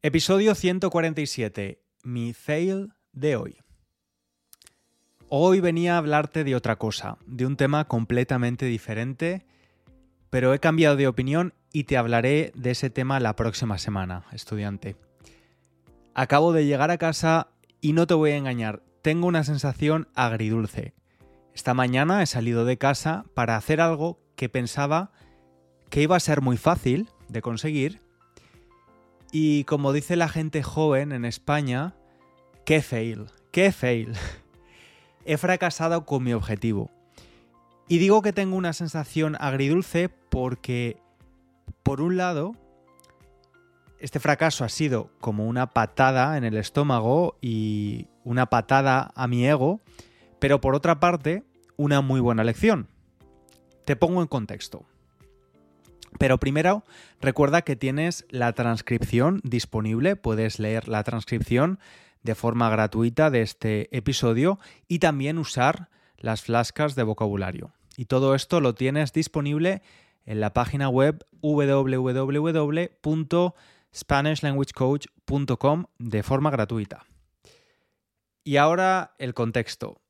Episodio 147. Mi fail de hoy. Hoy venía a hablarte de otra cosa, de un tema completamente diferente, pero he cambiado de opinión y te hablaré de ese tema la próxima semana, estudiante. Acabo de llegar a casa y no te voy a engañar, tengo una sensación agridulce. Esta mañana he salido de casa para hacer algo que pensaba que iba a ser muy fácil de conseguir y como dice la gente joven en España, qué fail, qué fail. He fracasado con mi objetivo. Y digo que tengo una sensación agridulce porque, por un lado, este fracaso ha sido como una patada en el estómago y una patada a mi ego, pero por otra parte, una muy buena lección. Te pongo en contexto. Pero primero, recuerda que tienes la transcripción disponible, puedes leer la transcripción de forma gratuita de este episodio y también usar las flascas de vocabulario. Y todo esto lo tienes disponible en la página web www.spanishlanguagecoach.com de forma gratuita. Y ahora el contexto.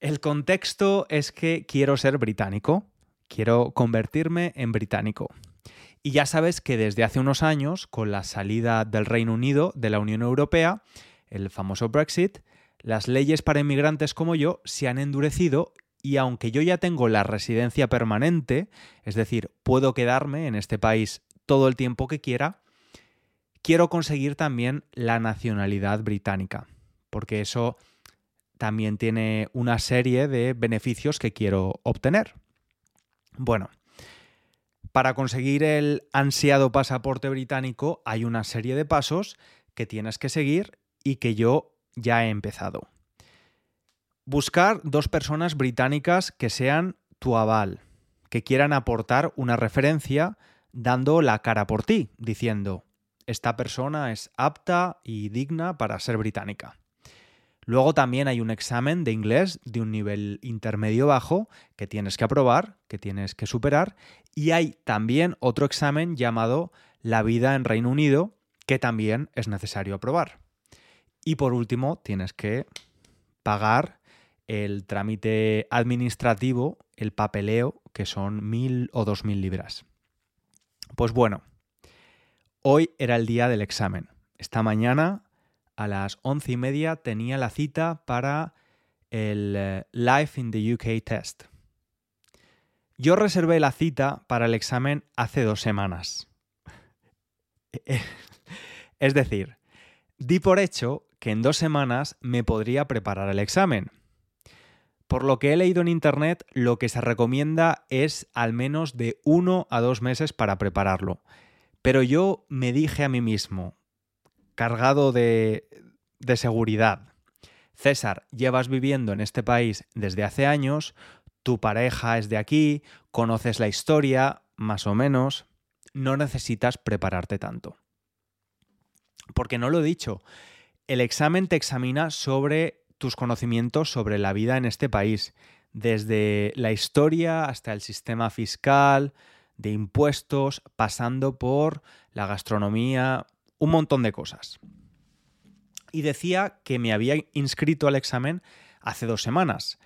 El contexto es que quiero ser británico, quiero convertirme en británico. Y ya sabes que desde hace unos años, con la salida del Reino Unido de la Unión Europea, el famoso Brexit, las leyes para inmigrantes como yo se han endurecido y aunque yo ya tengo la residencia permanente, es decir, puedo quedarme en este país todo el tiempo que quiera, quiero conseguir también la nacionalidad británica, porque eso también tiene una serie de beneficios que quiero obtener. Bueno, para conseguir el ansiado pasaporte británico hay una serie de pasos que tienes que seguir y que yo ya he empezado. Buscar dos personas británicas que sean tu aval, que quieran aportar una referencia dando la cara por ti, diciendo, esta persona es apta y digna para ser británica. Luego también hay un examen de inglés de un nivel intermedio bajo que tienes que aprobar, que tienes que superar. Y hay también otro examen llamado La vida en Reino Unido que también es necesario aprobar. Y por último, tienes que pagar el trámite administrativo, el papeleo, que son mil o dos mil libras. Pues bueno, hoy era el día del examen. Esta mañana a las once y media tenía la cita para el eh, Life in the UK Test. Yo reservé la cita para el examen hace dos semanas. es decir, di por hecho que en dos semanas me podría preparar el examen. Por lo que he leído en internet, lo que se recomienda es al menos de uno a dos meses para prepararlo. Pero yo me dije a mí mismo, cargado de, de seguridad. César, llevas viviendo en este país desde hace años, tu pareja es de aquí, conoces la historia, más o menos, no necesitas prepararte tanto. Porque no lo he dicho, el examen te examina sobre tus conocimientos sobre la vida en este país, desde la historia hasta el sistema fiscal, de impuestos, pasando por la gastronomía, un montón de cosas. Y decía que me había inscrito al examen hace dos semanas,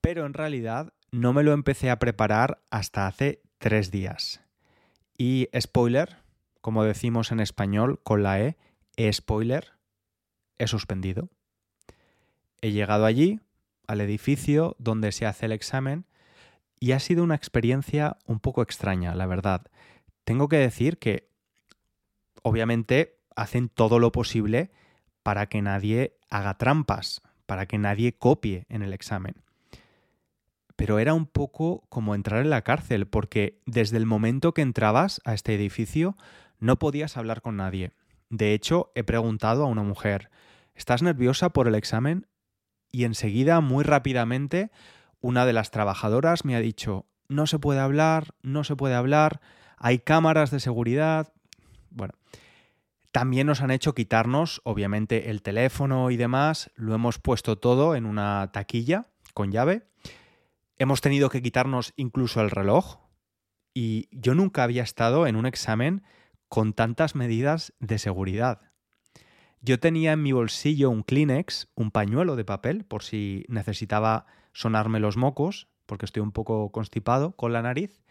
pero en realidad no me lo empecé a preparar hasta hace tres días. Y spoiler, como decimos en español con la E, spoiler, he suspendido. He llegado allí, al edificio donde se hace el examen, y ha sido una experiencia un poco extraña, la verdad. Tengo que decir que obviamente hacen todo lo posible para que nadie haga trampas, para que nadie copie en el examen. Pero era un poco como entrar en la cárcel, porque desde el momento que entrabas a este edificio no podías hablar con nadie. De hecho, he preguntado a una mujer, ¿estás nerviosa por el examen? Y enseguida, muy rápidamente, una de las trabajadoras me ha dicho, no se puede hablar, no se puede hablar, hay cámaras de seguridad. Bueno, también nos han hecho quitarnos, obviamente, el teléfono y demás. Lo hemos puesto todo en una taquilla con llave. Hemos tenido que quitarnos incluso el reloj. Y yo nunca había estado en un examen con tantas medidas de seguridad. Yo tenía en mi bolsillo un Kleenex, un pañuelo de papel, por si necesitaba sonarme los mocos, porque estoy un poco constipado con la nariz,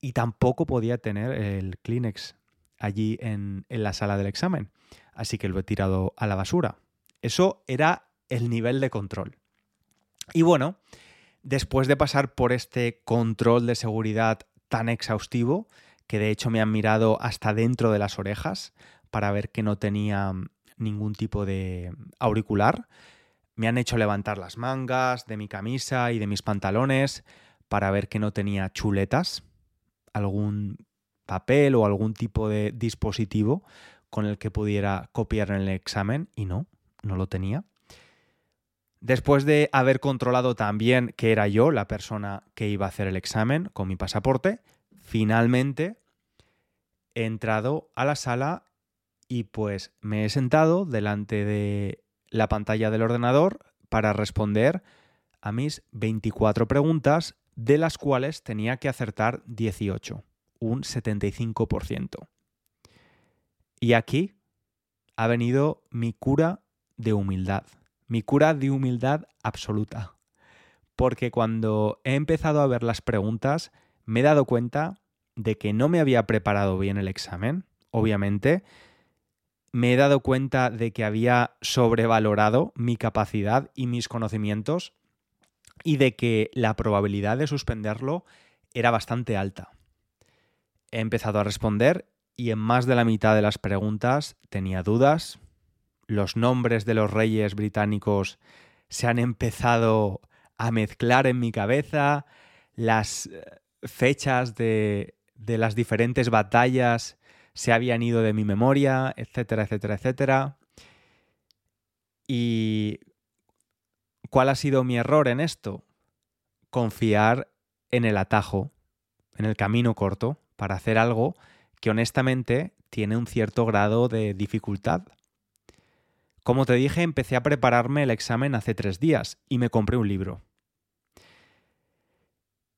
y tampoco podía tener el Kleenex allí en, en la sala del examen, así que lo he tirado a la basura. Eso era el nivel de control. Y bueno, después de pasar por este control de seguridad tan exhaustivo, que de hecho me han mirado hasta dentro de las orejas para ver que no tenía ningún tipo de auricular, me han hecho levantar las mangas de mi camisa y de mis pantalones para ver que no tenía chuletas, algún papel o algún tipo de dispositivo con el que pudiera copiar en el examen y no, no lo tenía. Después de haber controlado también que era yo la persona que iba a hacer el examen con mi pasaporte, finalmente he entrado a la sala y pues me he sentado delante de la pantalla del ordenador para responder a mis 24 preguntas, de las cuales tenía que acertar 18, un 75%. Y aquí ha venido mi cura de humildad mi cura de humildad absoluta. Porque cuando he empezado a ver las preguntas, me he dado cuenta de que no me había preparado bien el examen, obviamente. Me he dado cuenta de que había sobrevalorado mi capacidad y mis conocimientos y de que la probabilidad de suspenderlo era bastante alta. He empezado a responder y en más de la mitad de las preguntas tenía dudas, los nombres de los reyes británicos se han empezado a mezclar en mi cabeza, las eh, fechas de, de las diferentes batallas se habían ido de mi memoria, etcétera, etcétera, etcétera. ¿Y cuál ha sido mi error en esto? Confiar en el atajo, en el camino corto, para hacer algo que honestamente tiene un cierto grado de dificultad. Como te dije, empecé a prepararme el examen hace tres días y me compré un libro.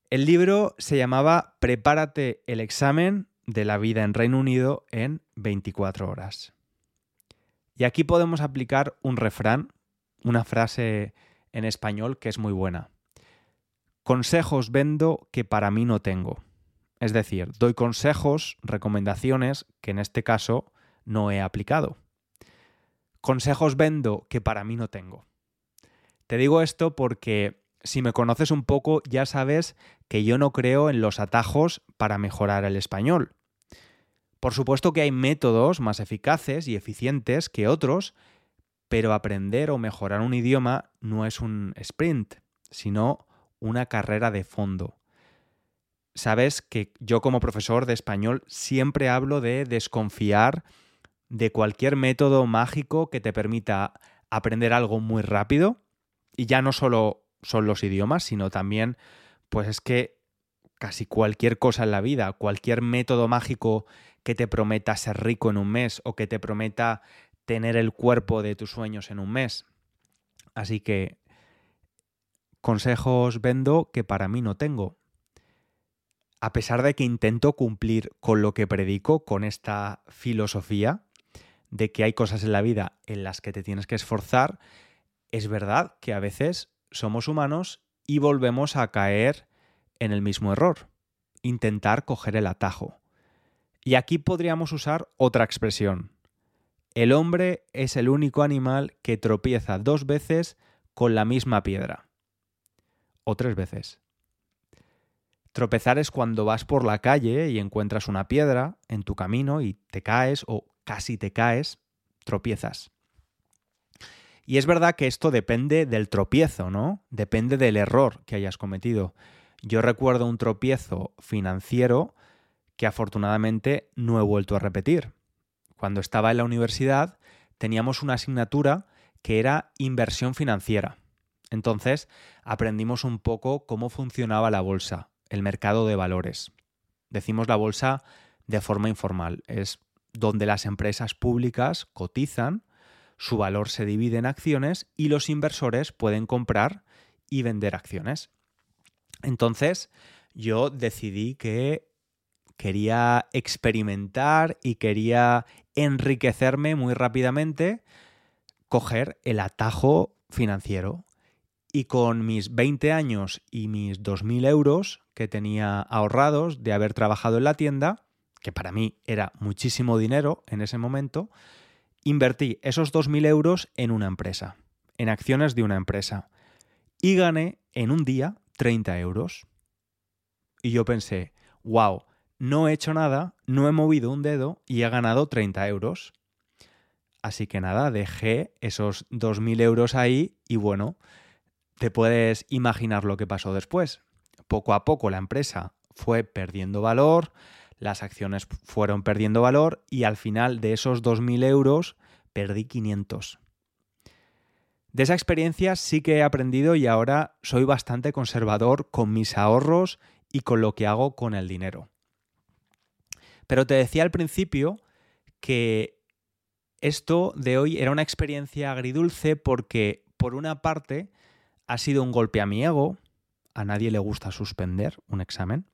El libro se llamaba Prepárate el examen de la vida en Reino Unido en 24 horas. Y aquí podemos aplicar un refrán, una frase en español que es muy buena. Consejos vendo que para mí no tengo. Es decir, doy consejos, recomendaciones que en este caso no he aplicado. Consejos vendo que para mí no tengo. Te digo esto porque si me conoces un poco ya sabes que yo no creo en los atajos para mejorar el español. Por supuesto que hay métodos más eficaces y eficientes que otros, pero aprender o mejorar un idioma no es un sprint, sino una carrera de fondo. Sabes que yo como profesor de español siempre hablo de desconfiar de cualquier método mágico que te permita aprender algo muy rápido. Y ya no solo son los idiomas, sino también, pues es que casi cualquier cosa en la vida, cualquier método mágico que te prometa ser rico en un mes o que te prometa tener el cuerpo de tus sueños en un mes. Así que consejos vendo que para mí no tengo. A pesar de que intento cumplir con lo que predico, con esta filosofía, de que hay cosas en la vida en las que te tienes que esforzar, es verdad que a veces somos humanos y volvemos a caer en el mismo error, intentar coger el atajo. Y aquí podríamos usar otra expresión. El hombre es el único animal que tropieza dos veces con la misma piedra. O tres veces. Tropezar es cuando vas por la calle y encuentras una piedra en tu camino y te caes o casi te caes, tropiezas. Y es verdad que esto depende del tropiezo, ¿no? Depende del error que hayas cometido. Yo recuerdo un tropiezo financiero que afortunadamente no he vuelto a repetir. Cuando estaba en la universidad teníamos una asignatura que era inversión financiera. Entonces aprendimos un poco cómo funcionaba la bolsa, el mercado de valores. Decimos la bolsa de forma informal, es donde las empresas públicas cotizan, su valor se divide en acciones y los inversores pueden comprar y vender acciones. Entonces, yo decidí que quería experimentar y quería enriquecerme muy rápidamente, coger el atajo financiero. Y con mis 20 años y mis 2.000 euros que tenía ahorrados de haber trabajado en la tienda, que para mí era muchísimo dinero en ese momento, invertí esos 2.000 euros en una empresa, en acciones de una empresa, y gané en un día 30 euros. Y yo pensé, wow, no he hecho nada, no he movido un dedo y he ganado 30 euros. Así que nada, dejé esos 2.000 euros ahí y bueno, te puedes imaginar lo que pasó después. Poco a poco la empresa fue perdiendo valor, las acciones fueron perdiendo valor y al final de esos 2.000 euros perdí 500. De esa experiencia sí que he aprendido y ahora soy bastante conservador con mis ahorros y con lo que hago con el dinero. Pero te decía al principio que esto de hoy era una experiencia agridulce porque, por una parte, ha sido un golpe a mi ego, a nadie le gusta suspender un examen,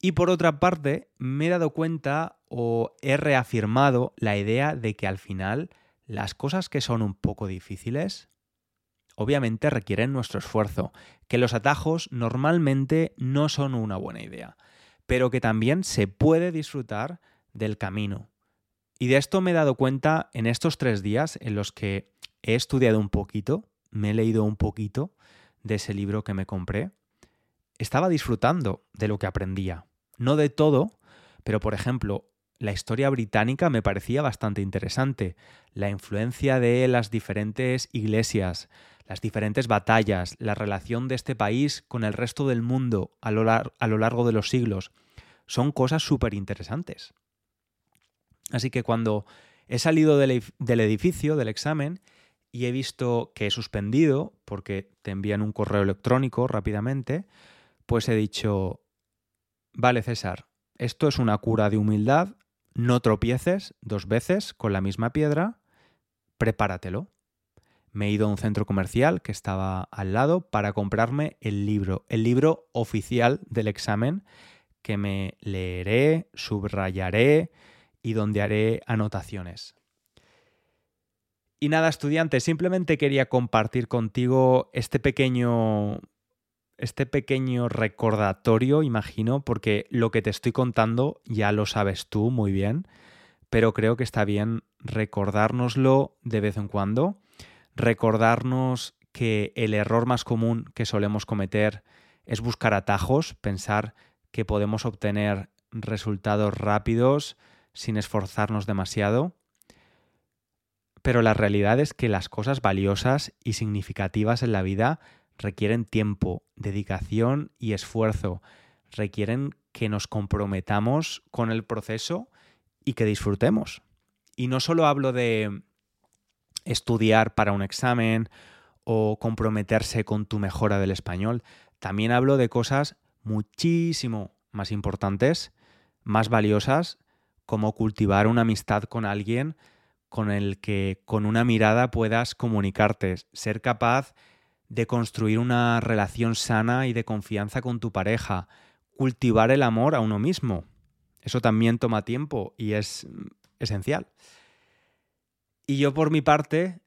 y por otra parte, me he dado cuenta o he reafirmado la idea de que al final las cosas que son un poco difíciles, obviamente requieren nuestro esfuerzo, que los atajos normalmente no son una buena idea, pero que también se puede disfrutar del camino. Y de esto me he dado cuenta en estos tres días en los que he estudiado un poquito, me he leído un poquito de ese libro que me compré. Estaba disfrutando de lo que aprendía. No de todo, pero por ejemplo, la historia británica me parecía bastante interesante. La influencia de las diferentes iglesias, las diferentes batallas, la relación de este país con el resto del mundo a lo, largo de los siglos, son cosas súper interesantes. Así que cuando he salido del, edificio, del examen, y he visto que he suspendido, porque te envían un correo electrónico rápidamente, pues he dicho, vale César, esto es una cura de humildad, no tropieces dos veces con la misma piedra, prepáratelo. Me he ido a un centro comercial que estaba al lado para comprarme el libro, el libro oficial del examen que me leeré, subrayaré y donde haré anotaciones. Y nada, estudiante, simplemente quería compartir contigo este pequeño este pequeño recordatorio, imagino, porque lo que te estoy contando ya lo sabes tú muy bien, pero creo que está bien recordárnoslo de vez en cuando, recordarnos que el error más común que solemos cometer es buscar atajos, pensar que podemos obtener resultados rápidos sin esforzarnos demasiado pero la realidad es que las cosas valiosas y significativas en la vida requieren tiempo, dedicación y esfuerzo. Requieren que nos comprometamos con el proceso y que disfrutemos. Y no solo hablo de estudiar para un examen o comprometerse con tu mejora del español, también hablo de cosas muchísimo más importantes, más valiosas, como cultivar una amistad con alguien con el que con una mirada puedas comunicarte, ser capaz de construir una relación sana y de confianza con tu pareja, cultivar el amor a uno mismo. Eso también toma tiempo y es mm, esencial. Y yo por mi parte,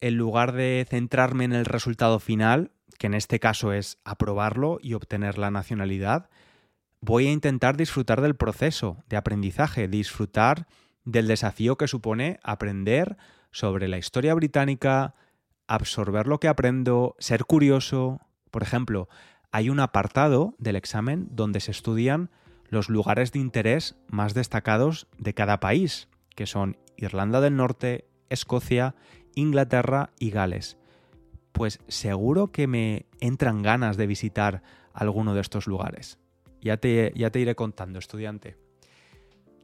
en lugar de centrarme en el resultado final, que en este caso es aprobarlo y obtener la nacionalidad, voy a intentar disfrutar del proceso de aprendizaje, disfrutar del desafío que supone aprender sobre la historia británica, absorber lo que aprendo, ser curioso. Por ejemplo, hay un apartado del examen donde se estudian los lugares de interés más destacados de cada país, que son Irlanda del Norte, Escocia, Inglaterra y Gales. Pues seguro que me entran ganas de visitar alguno de estos lugares. Ya te, ya te iré contando, estudiante.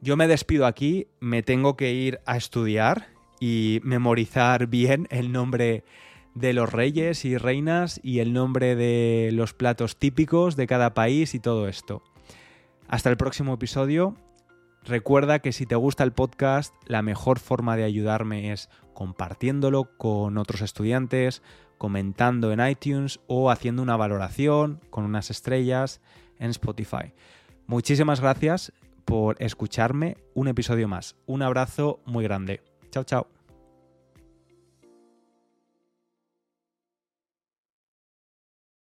Yo me despido aquí, me tengo que ir a estudiar y memorizar bien el nombre de los reyes y reinas y el nombre de los platos típicos de cada país y todo esto. Hasta el próximo episodio. Recuerda que si te gusta el podcast, la mejor forma de ayudarme es compartiéndolo con otros estudiantes, comentando en iTunes o haciendo una valoración con unas estrellas en Spotify. Muchísimas gracias por escucharme un episodio más. Un abrazo muy grande. Chao, chao.